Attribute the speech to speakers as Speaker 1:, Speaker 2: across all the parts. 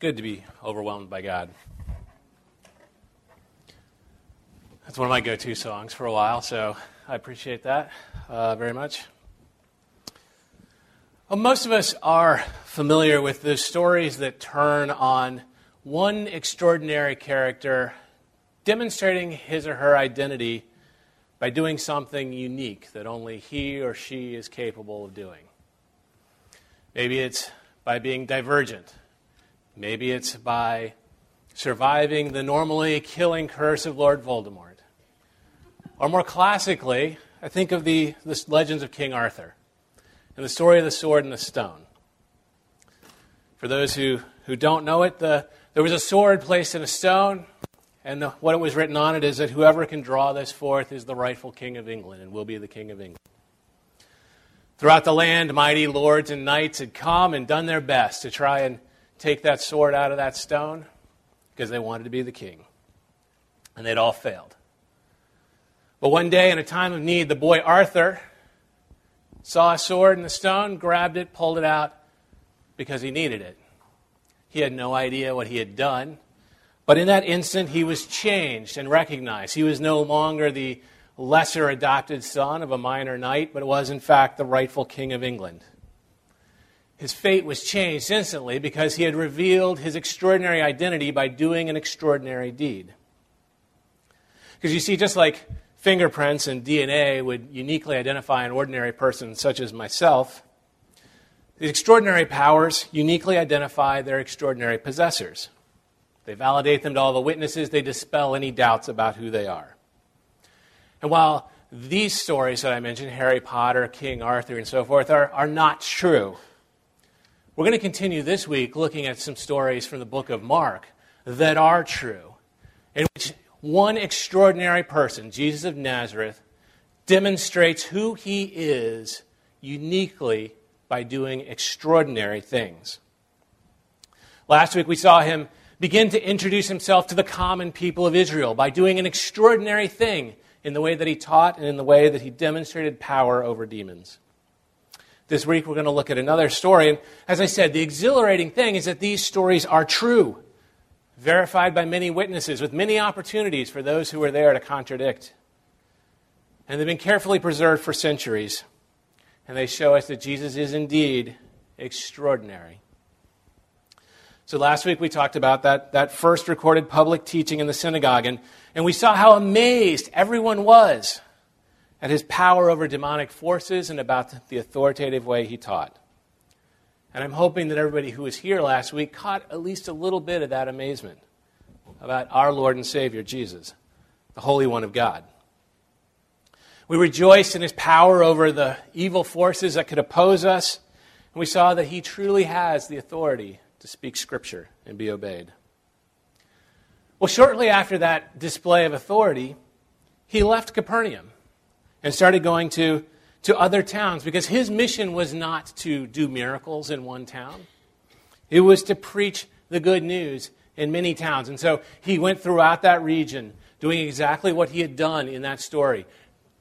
Speaker 1: good to be overwhelmed by God. That's one of my go to songs for a while, so I appreciate that uh, very much. Well, most of us are familiar with the stories that turn on one extraordinary character demonstrating his or her identity by doing something unique that only he or she is capable of doing. Maybe it's by being divergent Maybe it's by surviving the normally killing curse of Lord Voldemort. Or more classically, I think of the, the legends of King Arthur and the story of the sword and the stone. For those who, who don't know it, the, there was a sword placed in a stone, and the, what it was written on it is that whoever can draw this forth is the rightful king of England and will be the king of England. Throughout the land, mighty lords and knights had come and done their best to try and take that sword out of that stone because they wanted to be the king. And they'd all failed. But one day, in a time of need, the boy Arthur saw a sword in the stone, grabbed it, pulled it out because he needed it. He had no idea what he had done. But in that instant, he was changed and recognized. He was no longer the lesser adopted son of a minor knight, but was, in fact, the rightful king of England his fate was changed instantly because he had revealed his extraordinary identity by doing an extraordinary deed. Because you see, just like fingerprints and DNA would uniquely identify an ordinary person such as myself, these extraordinary powers uniquely identify their extraordinary possessors. They validate them to all the witnesses, they dispel any doubts about who they are. And while these stories that I mentioned, Harry Potter, King Arthur, and so forth, are, are not true, we're going to continue this week looking at some stories from the book of Mark that are true, in which one extraordinary person, Jesus of Nazareth, demonstrates who he is uniquely by doing extraordinary things. Last week we saw him begin to introduce himself to the common people of Israel by doing an extraordinary thing in the way that he taught and in the way that he demonstrated power over demons. This week we're going to look at another story. And as I said, the exhilarating thing is that these stories are true, verified by many witnesses, with many opportunities for those who were there to contradict. And they've been carefully preserved for centuries. And they show us that Jesus is indeed extraordinary. So last week we talked about that, that first recorded public teaching in the synagogue, and, and we saw how amazed everyone was at his power over demonic forces and about the authoritative way he taught. And I'm hoping that everybody who was here last week caught at least a little bit of that amazement about our Lord and Savior, Jesus, the Holy One of God. We rejoiced in his power over the evil forces that could oppose us, and we saw that he truly has the authority to speak Scripture and be obeyed. Well, shortly after that display of authority, he left Capernaum and started going to, to other towns because his mission was not to do miracles in one town, it was to preach the good news in many towns. And so he went throughout that region doing exactly what he had done in that story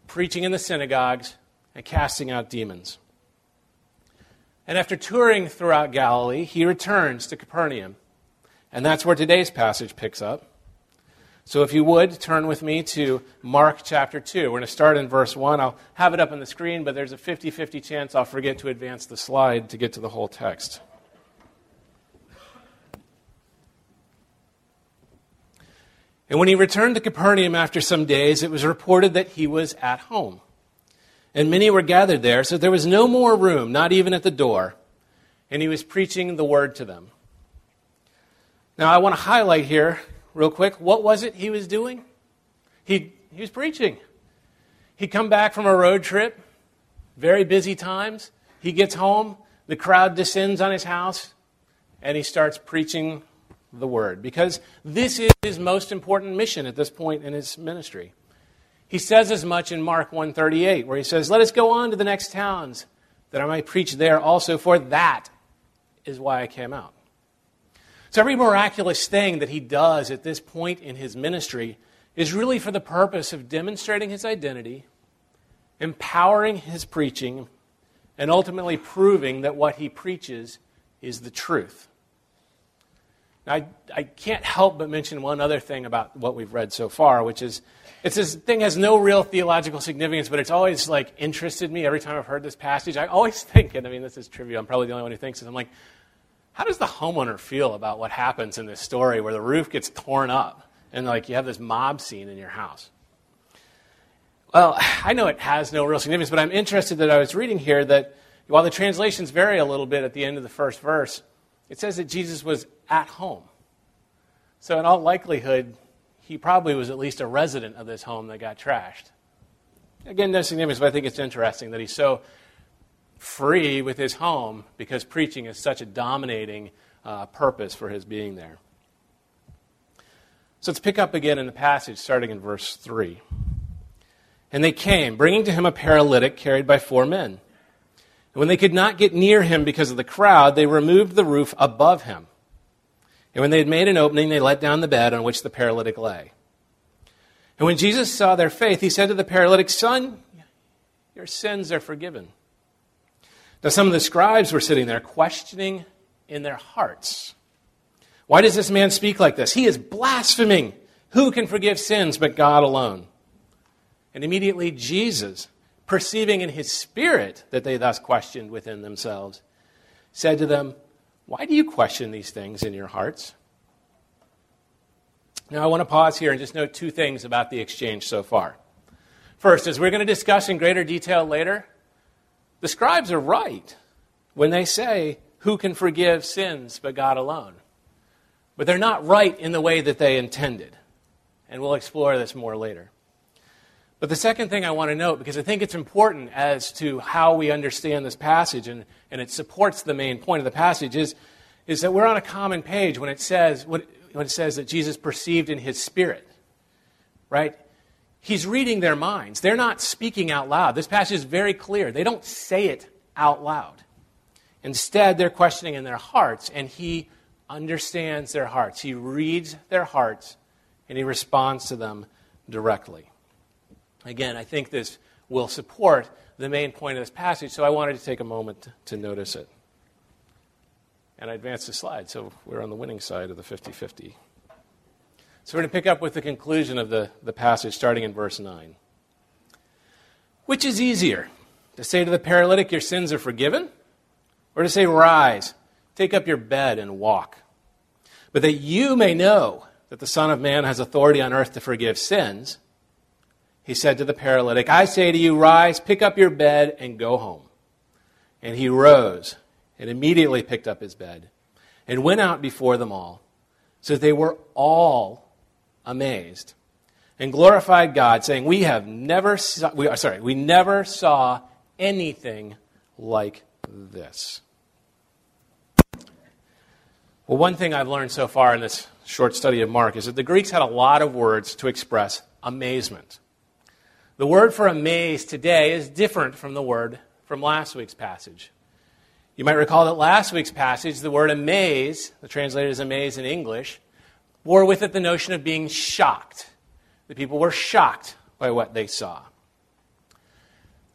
Speaker 1: preaching in the synagogues and casting out demons. And after touring throughout Galilee, he returns to Capernaum. And that's where today's passage picks up. So, if you would, turn with me to Mark chapter 2. We're going to start in verse 1. I'll have it up on the screen, but there's a 50 50 chance I'll forget to advance the slide to get to the whole text. And when he returned to Capernaum after some days, it was reported that he was at home. And many were gathered there, so there was no more room, not even at the door. And he was preaching the word to them. Now, I want to highlight here real quick, what was it he was doing? He, he was preaching. He'd come back from a road trip, very busy times. He gets home, the crowd descends on his house, and he starts preaching the word because this is his most important mission at this point in his ministry. He says as much in Mark 138 where he says, "Let us go on to the next towns that I might preach there also for that is why I came out." So, every miraculous thing that he does at this point in his ministry is really for the purpose of demonstrating his identity, empowering his preaching, and ultimately proving that what he preaches is the truth. I, I can't help but mention one other thing about what we've read so far, which is it's this thing has no real theological significance, but it's always like interested me every time I've heard this passage. I always think, and I mean, this is trivial. I'm probably the only one who thinks this. I'm like, how does the homeowner feel about what happens in this story where the roof gets torn up and like you have this mob scene in your house? Well, I know it has no real significance, but I'm interested that I was reading here that while the translations vary a little bit at the end of the first verse, it says that Jesus was at home. So, in all likelihood, he probably was at least a resident of this home that got trashed. Again, no significance, but I think it's interesting that he's so free with his home because preaching is such a dominating uh, purpose for his being there. So let's pick up again in the passage, starting in verse 3. And they came, bringing to him a paralytic carried by four men. And when they could not get near him because of the crowd, they removed the roof above him. And when they had made an opening, they let down the bed on which the paralytic lay. And when Jesus saw their faith, he said to the paralytic, Son, your sins are forgiven. Now, some of the scribes were sitting there questioning in their hearts. Why does this man speak like this? He is blaspheming. Who can forgive sins but God alone? And immediately Jesus, perceiving in his spirit that they thus questioned within themselves, said to them, why do you question these things in your hearts? Now, I want to pause here and just note two things about the exchange so far. First, as we're going to discuss in greater detail later, the scribes are right when they say, Who can forgive sins but God alone? But they're not right in the way that they intended. And we'll explore this more later. But the second thing I want to note, because I think it's important as to how we understand this passage, and, and it supports the main point of the passage, is, is that we're on a common page when it says when it says that Jesus perceived in his spirit. Right? He's reading their minds. They're not speaking out loud. This passage is very clear. They don't say it out loud. Instead, they're questioning in their hearts, and he understands their hearts. He reads their hearts, and he responds to them directly. Again, I think this will support the main point of this passage, so I wanted to take a moment to notice it. And I advanced the slide, so we're on the winning side of the 50 50. So we're going to pick up with the conclusion of the, the passage starting in verse 9. Which is easier, to say to the paralytic, Your sins are forgiven, or to say, Rise, take up your bed and walk? But that you may know that the Son of Man has authority on earth to forgive sins, he said to the paralytic, I say to you, rise, pick up your bed, and go home. And he rose and immediately picked up his bed and went out before them all, so that they were all amazed and glorified God, saying, We have never saw, we, uh, sorry, we never saw anything like this. Well, one thing I've learned so far in this short study of Mark is that the Greeks had a lot of words to express amazement. The word for amazed today is different from the word from last week's passage. You might recall that last week's passage, the word amaze, the translated as amaze in English, bore with it the notion of being shocked. The people were shocked by what they saw.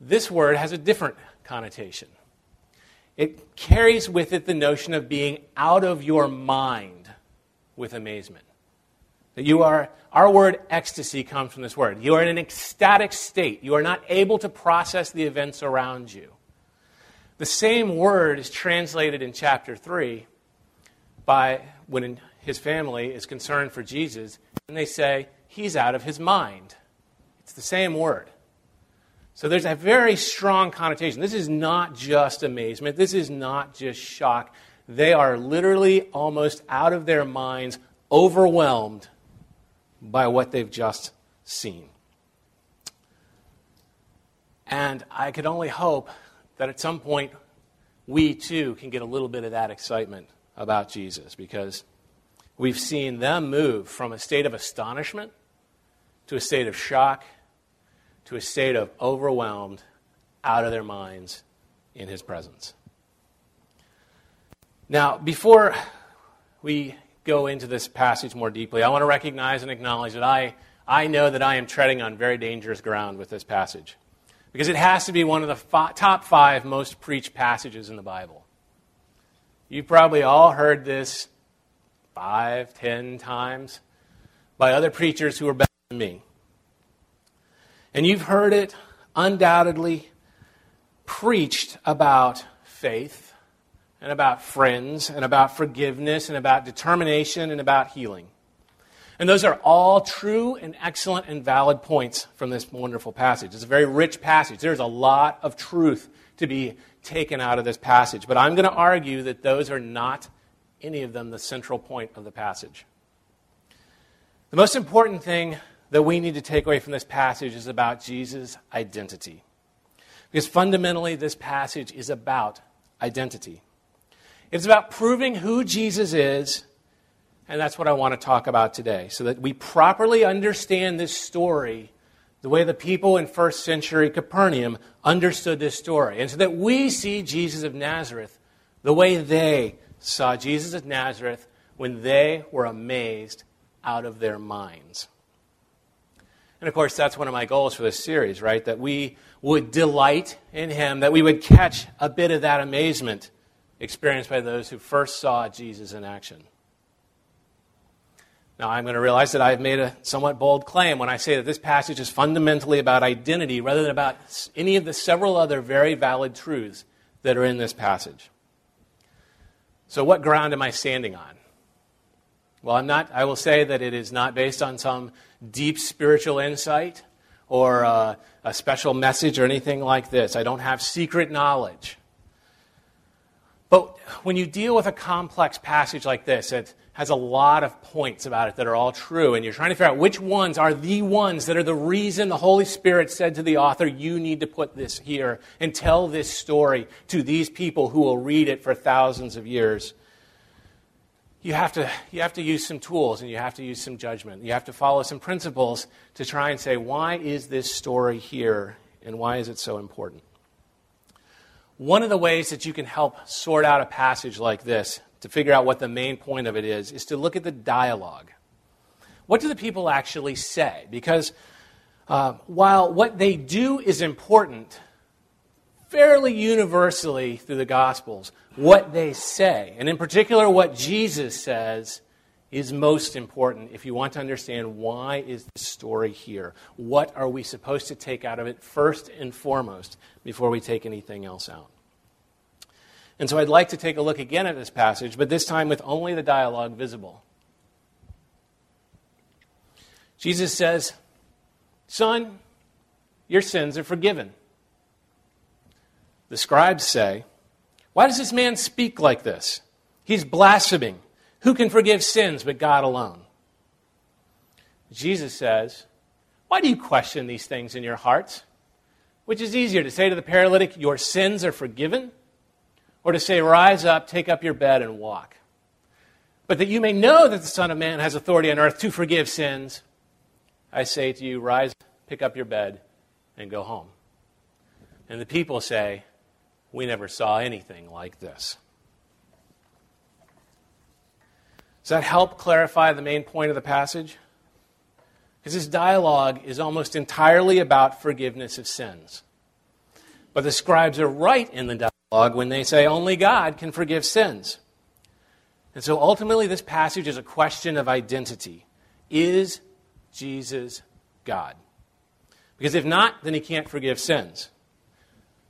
Speaker 1: This word has a different connotation. It carries with it the notion of being out of your mind with amazement. That you are, our word ecstasy comes from this word. You are in an ecstatic state. You are not able to process the events around you. The same word is translated in chapter 3 by when his family is concerned for Jesus, and they say, he's out of his mind. It's the same word. So there's a very strong connotation. This is not just amazement, this is not just shock. They are literally almost out of their minds, overwhelmed by what they've just seen. And I could only hope that at some point we too can get a little bit of that excitement about Jesus because we've seen them move from a state of astonishment to a state of shock to a state of overwhelmed, out of their minds in his presence. Now, before we go into this passage more deeply, I want to recognize and acknowledge that I, I know that I am treading on very dangerous ground with this passage. Because it has to be one of the top five most preached passages in the Bible. You've probably all heard this five, ten times by other preachers who are better than me. And you've heard it undoubtedly preached about faith and about friends and about forgiveness and about determination and about healing. And those are all true and excellent and valid points from this wonderful passage. It's a very rich passage. There's a lot of truth to be taken out of this passage. But I'm going to argue that those are not, any of them, the central point of the passage. The most important thing that we need to take away from this passage is about Jesus' identity. Because fundamentally, this passage is about identity. It's about proving who Jesus is, and that's what I want to talk about today, so that we properly understand this story the way the people in first century Capernaum understood this story, and so that we see Jesus of Nazareth the way they saw Jesus of Nazareth when they were amazed out of their minds. And of course, that's one of my goals for this series, right? That we would delight in him, that we would catch a bit of that amazement experienced by those who first saw Jesus in action. Now, I'm going to realize that I've made a somewhat bold claim when I say that this passage is fundamentally about identity rather than about any of the several other very valid truths that are in this passage. So, what ground am I standing on? Well, I'm not, I will say that it is not based on some deep spiritual insight or uh, a special message or anything like this. I don't have secret knowledge. But when you deal with a complex passage like this, it, has a lot of points about it that are all true, and you're trying to figure out which ones are the ones that are the reason the Holy Spirit said to the author, You need to put this here and tell this story to these people who will read it for thousands of years. You have, to, you have to use some tools and you have to use some judgment. You have to follow some principles to try and say, why is this story here and why is it so important? One of the ways that you can help sort out a passage like this to figure out what the main point of it is, is to look at the dialogue. What do the people actually say? Because uh, while what they do is important, fairly universally through the Gospels, what they say, and in particular what Jesus says, is most important if you want to understand why is the story here. What are we supposed to take out of it first and foremost before we take anything else out? And so I'd like to take a look again at this passage, but this time with only the dialogue visible. Jesus says, Son, your sins are forgiven. The scribes say, Why does this man speak like this? He's blaspheming. Who can forgive sins but God alone? Jesus says, Why do you question these things in your hearts? Which is easier to say to the paralytic, Your sins are forgiven? Or to say, Rise up, take up your bed, and walk. But that you may know that the Son of Man has authority on earth to forgive sins, I say to you, Rise, pick up your bed, and go home. And the people say, We never saw anything like this. Does that help clarify the main point of the passage? Because this dialogue is almost entirely about forgiveness of sins. But the scribes are right in the when they say only God can forgive sins. And so ultimately, this passage is a question of identity. Is Jesus God? Because if not, then he can't forgive sins.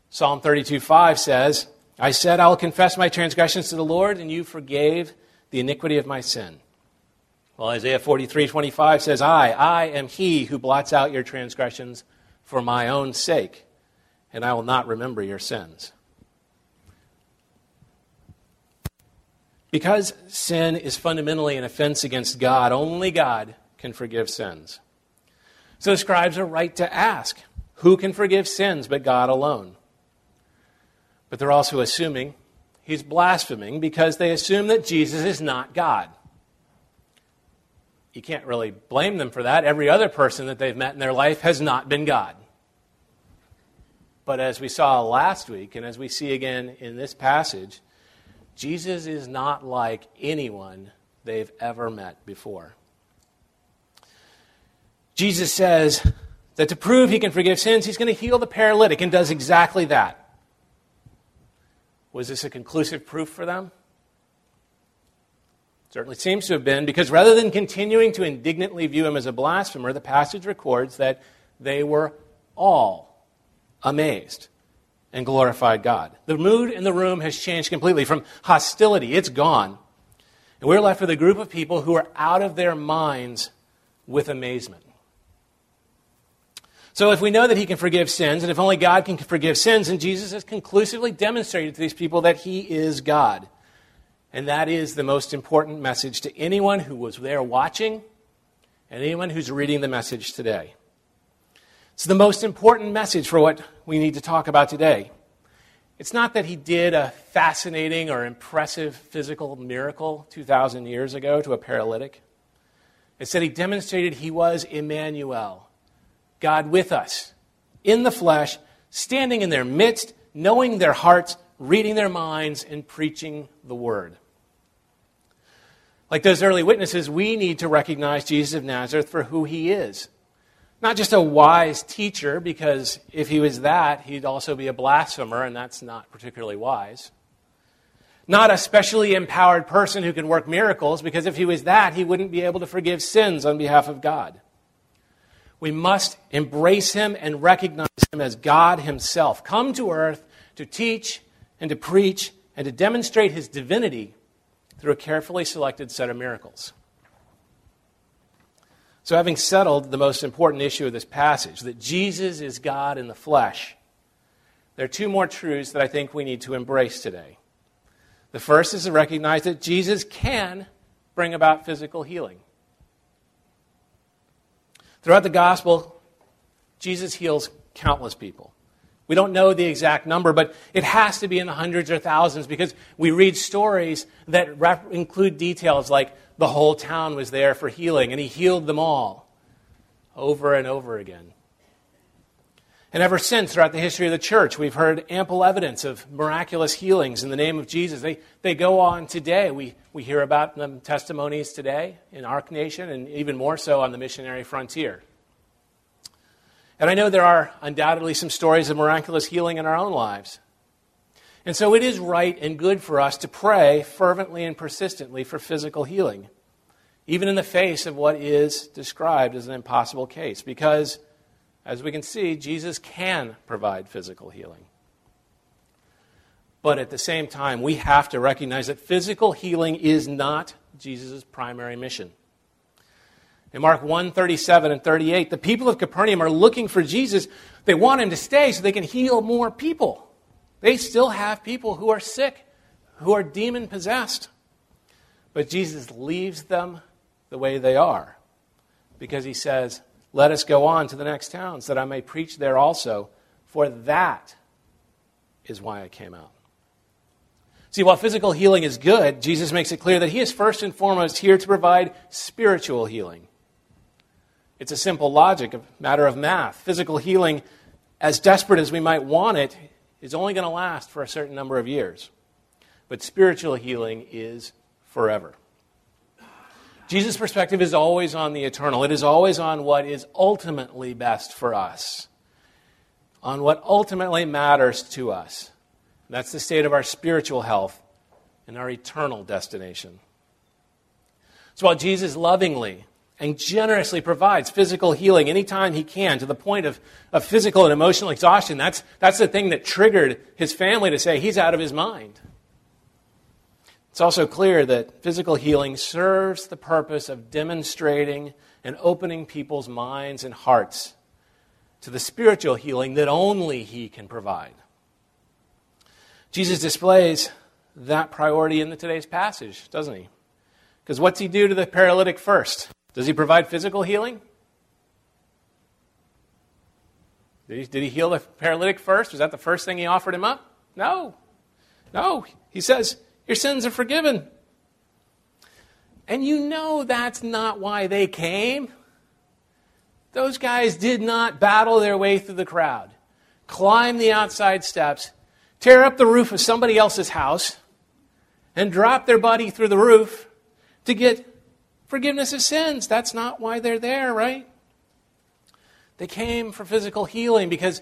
Speaker 1: Psalm 32 5 says, I said, I will confess my transgressions to the Lord, and you forgave the iniquity of my sin. Well, Isaiah 43 25 says, I, I am he who blots out your transgressions for my own sake, and I will not remember your sins. Because sin is fundamentally an offense against God, only God can forgive sins. So the scribes are right to ask who can forgive sins but God alone? But they're also assuming he's blaspheming because they assume that Jesus is not God. You can't really blame them for that. Every other person that they've met in their life has not been God. But as we saw last week, and as we see again in this passage, Jesus is not like anyone they've ever met before. Jesus says that to prove he can forgive sins, he's going to heal the paralytic and does exactly that. Was this a conclusive proof for them? Certainly seems to have been, because rather than continuing to indignantly view him as a blasphemer, the passage records that they were all amazed and glorified God. The mood in the room has changed completely from hostility, it's gone. And we're left with a group of people who are out of their minds with amazement. So, if we know that He can forgive sins, and if only God can forgive sins, and Jesus has conclusively demonstrated to these people that He is God. And that is the most important message to anyone who was there watching and anyone who's reading the message today. It's the most important message for what we need to talk about today. It's not that he did a fascinating or impressive physical miracle 2,000 years ago to a paralytic. It's that he demonstrated he was Emmanuel, God with us, in the flesh, standing in their midst, knowing their hearts, reading their minds, and preaching the word. Like those early witnesses, we need to recognize Jesus of Nazareth for who he is. Not just a wise teacher, because if he was that, he'd also be a blasphemer, and that's not particularly wise. Not a specially empowered person who can work miracles, because if he was that, he wouldn't be able to forgive sins on behalf of God. We must embrace him and recognize him as God himself, come to earth to teach and to preach and to demonstrate his divinity through a carefully selected set of miracles. So, having settled the most important issue of this passage, that Jesus is God in the flesh, there are two more truths that I think we need to embrace today. The first is to recognize that Jesus can bring about physical healing. Throughout the gospel, Jesus heals countless people. We don't know the exact number, but it has to be in the hundreds or thousands because we read stories that include details like the whole town was there for healing and he healed them all over and over again. And ever since, throughout the history of the church, we've heard ample evidence of miraculous healings in the name of Jesus. They, they go on today. We, we hear about them testimonies today in our nation and even more so on the missionary frontier. And I know there are undoubtedly some stories of miraculous healing in our own lives. And so it is right and good for us to pray fervently and persistently for physical healing, even in the face of what is described as an impossible case, because, as we can see, Jesus can provide physical healing. But at the same time, we have to recognize that physical healing is not Jesus' primary mission. In Mark 1 37 and 38, the people of Capernaum are looking for Jesus. They want him to stay so they can heal more people. They still have people who are sick, who are demon possessed. But Jesus leaves them the way they are because he says, Let us go on to the next towns that I may preach there also, for that is why I came out. See, while physical healing is good, Jesus makes it clear that he is first and foremost here to provide spiritual healing. It's a simple logic, a matter of math. Physical healing, as desperate as we might want it, is only going to last for a certain number of years. But spiritual healing is forever. Jesus' perspective is always on the eternal. It is always on what is ultimately best for us, on what ultimately matters to us. That's the state of our spiritual health and our eternal destination. So while Jesus lovingly and generously provides physical healing anytime he can to the point of, of physical and emotional exhaustion. That's, that's the thing that triggered his family to say he's out of his mind. It's also clear that physical healing serves the purpose of demonstrating and opening people's minds and hearts to the spiritual healing that only he can provide. Jesus displays that priority in the, today's passage, doesn't he? Because what's he do to the paralytic first? Does he provide physical healing? Did he, did he heal the paralytic first? Was that the first thing he offered him up? No. No. He says, Your sins are forgiven. And you know that's not why they came. Those guys did not battle their way through the crowd, climb the outside steps, tear up the roof of somebody else's house, and drop their body through the roof to get forgiveness of sins. That's not why they're there, right? They came for physical healing because,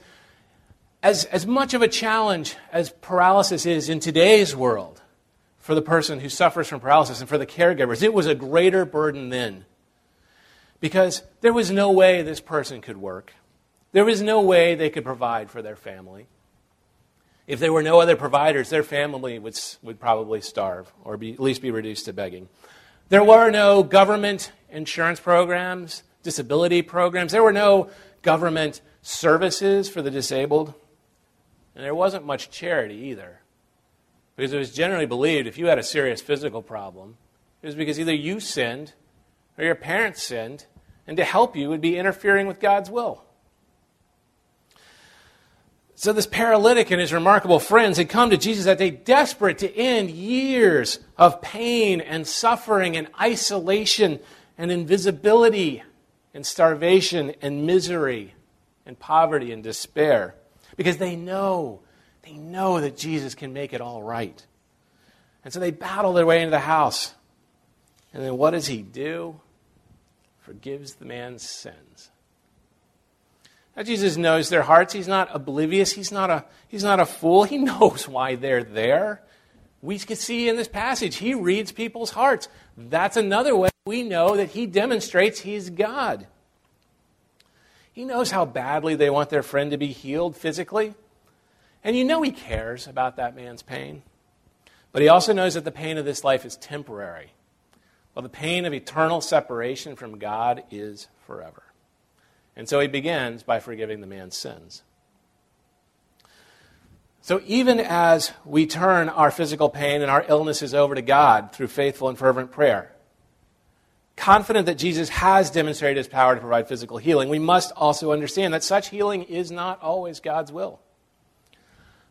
Speaker 1: as, as much of a challenge as paralysis is in today's world, for the person who suffers from paralysis and for the caregivers. It was a greater burden then because there was no way this person could work. There was no way they could provide for their family. If there were no other providers, their family would, would probably starve or be, at least be reduced to begging. There were no government insurance programs, disability programs. There were no government services for the disabled. And there wasn't much charity either. Because it was generally believed if you had a serious physical problem, it was because either you sinned or your parents sinned, and to help you would be interfering with God's will. So, this paralytic and his remarkable friends had come to Jesus that day desperate to end years of pain and suffering and isolation and invisibility and starvation and misery and poverty and despair because they know, they know that Jesus can make it all right. And so they battle their way into the house. And then what does he do? Forgives the man's sins. Now, Jesus knows their hearts. He's not oblivious. He's not a, he's not a fool. He knows why they're there. We can see in this passage, he reads people's hearts. That's another way we know that he demonstrates he's God. He knows how badly they want their friend to be healed physically. And you know he cares about that man's pain. But he also knows that the pain of this life is temporary, while the pain of eternal separation from God is forever. And so he begins by forgiving the man's sins. So even as we turn our physical pain and our illnesses over to God through faithful and fervent prayer, confident that Jesus has demonstrated his power to provide physical healing, we must also understand that such healing is not always God's will.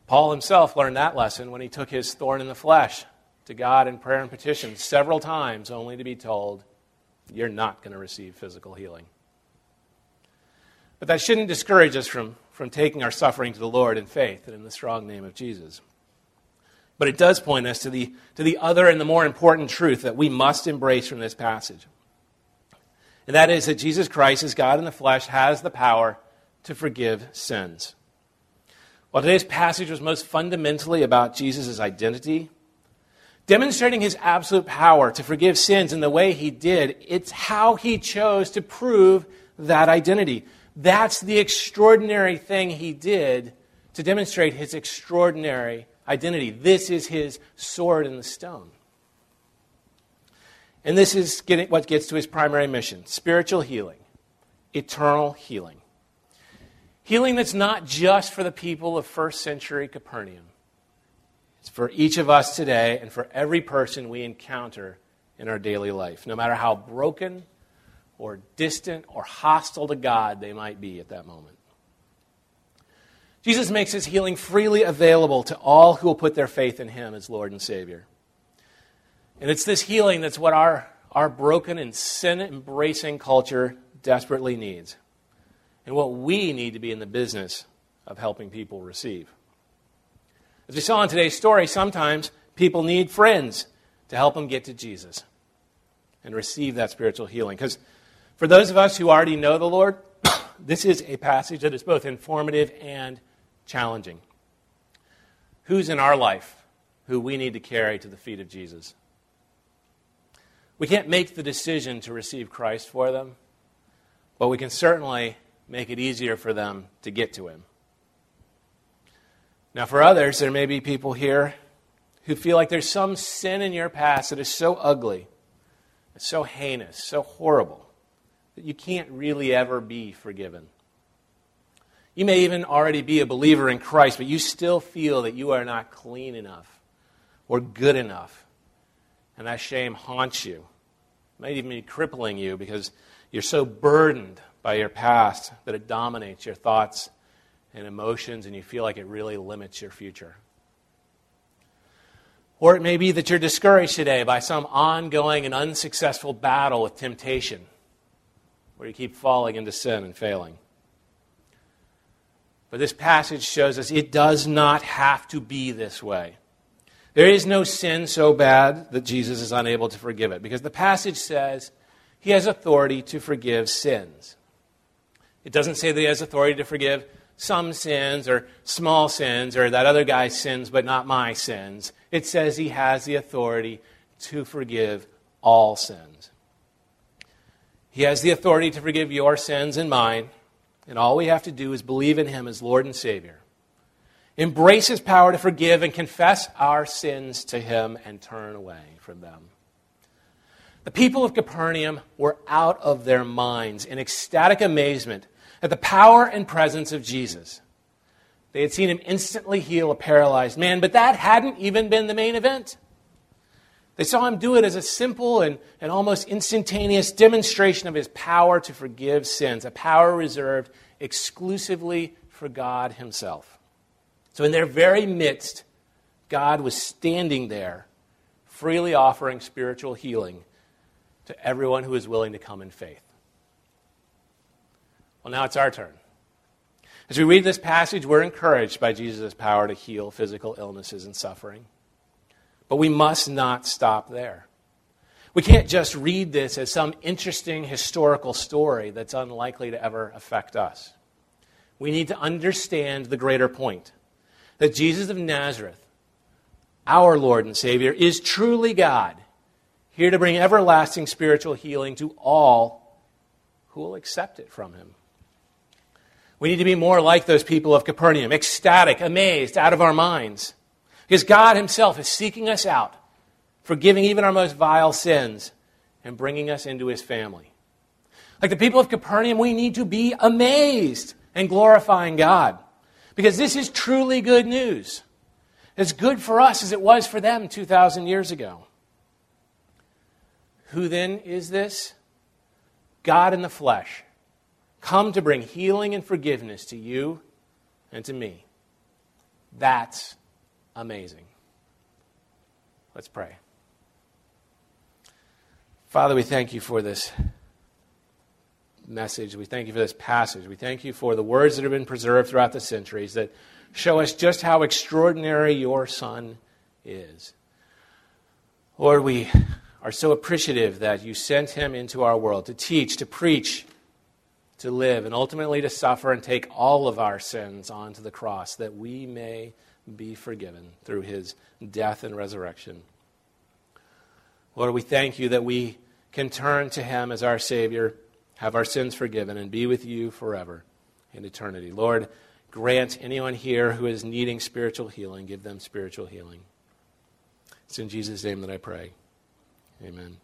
Speaker 1: Paul himself learned that lesson when he took his thorn in the flesh to God in prayer and petition several times, only to be told, You're not going to receive physical healing. But that shouldn't discourage us from, from taking our suffering to the Lord in faith and in the strong name of Jesus. But it does point us to the, to the other and the more important truth that we must embrace from this passage. And that is that Jesus Christ, as God in the flesh, has the power to forgive sins. While today's passage was most fundamentally about Jesus' identity, demonstrating his absolute power to forgive sins in the way he did, it's how he chose to prove that identity. That's the extraordinary thing he did to demonstrate his extraordinary identity. This is his sword in the stone. And this is getting, what gets to his primary mission spiritual healing, eternal healing. Healing that's not just for the people of first century Capernaum, it's for each of us today and for every person we encounter in our daily life, no matter how broken or distant or hostile to God they might be at that moment. Jesus makes his healing freely available to all who will put their faith in him as Lord and Savior. And it's this healing that's what our, our broken and sin embracing culture desperately needs, and what we need to be in the business of helping people receive. As we saw in today's story, sometimes people need friends to help them get to Jesus and receive that spiritual healing. Because for those of us who already know the Lord, this is a passage that is both informative and challenging. Who's in our life who we need to carry to the feet of Jesus? We can't make the decision to receive Christ for them, but we can certainly make it easier for them to get to Him. Now, for others, there may be people here who feel like there's some sin in your past that is so ugly, so heinous, so horrible, you can't really ever be forgiven. You may even already be a believer in Christ, but you still feel that you are not clean enough or good enough. And that shame haunts you. It might even be crippling you because you're so burdened by your past that it dominates your thoughts and emotions, and you feel like it really limits your future. Or it may be that you're discouraged today by some ongoing and unsuccessful battle with temptation where you keep falling into sin and failing. But this passage shows us it does not have to be this way. There is no sin so bad that Jesus is unable to forgive it, because the passage says he has authority to forgive sins. It doesn't say that he has authority to forgive some sins or small sins or that other guy's sins but not my sins. It says he has the authority to forgive all sins. He has the authority to forgive your sins and mine, and all we have to do is believe in him as Lord and Savior. Embrace his power to forgive and confess our sins to him and turn away from them. The people of Capernaum were out of their minds in ecstatic amazement at the power and presence of Jesus. They had seen him instantly heal a paralyzed man, but that hadn't even been the main event. They saw him do it as a simple and, and almost instantaneous demonstration of his power to forgive sins, a power reserved exclusively for God himself. So, in their very midst, God was standing there, freely offering spiritual healing to everyone who is willing to come in faith. Well, now it's our turn. As we read this passage, we're encouraged by Jesus' power to heal physical illnesses and suffering. But we must not stop there. We can't just read this as some interesting historical story that's unlikely to ever affect us. We need to understand the greater point that Jesus of Nazareth, our Lord and Savior, is truly God, here to bring everlasting spiritual healing to all who will accept it from him. We need to be more like those people of Capernaum, ecstatic, amazed, out of our minds. Because God Himself is seeking us out, forgiving even our most vile sins, and bringing us into His family. Like the people of Capernaum, we need to be amazed and glorifying God. Because this is truly good news. As good for us as it was for them 2,000 years ago. Who then is this? God in the flesh come to bring healing and forgiveness to you and to me. That's amazing. Let's pray. Father, we thank you for this message. We thank you for this passage. We thank you for the words that have been preserved throughout the centuries that show us just how extraordinary your Son is. Lord, we are so appreciative that you sent him into our world to teach, to preach, to live and ultimately to suffer and take all of our sins onto the cross that we may be forgiven through his death and resurrection. Lord, we thank you that we can turn to him as our Savior, have our sins forgiven, and be with you forever in eternity. Lord, grant anyone here who is needing spiritual healing, give them spiritual healing. It's in Jesus' name that I pray. Amen.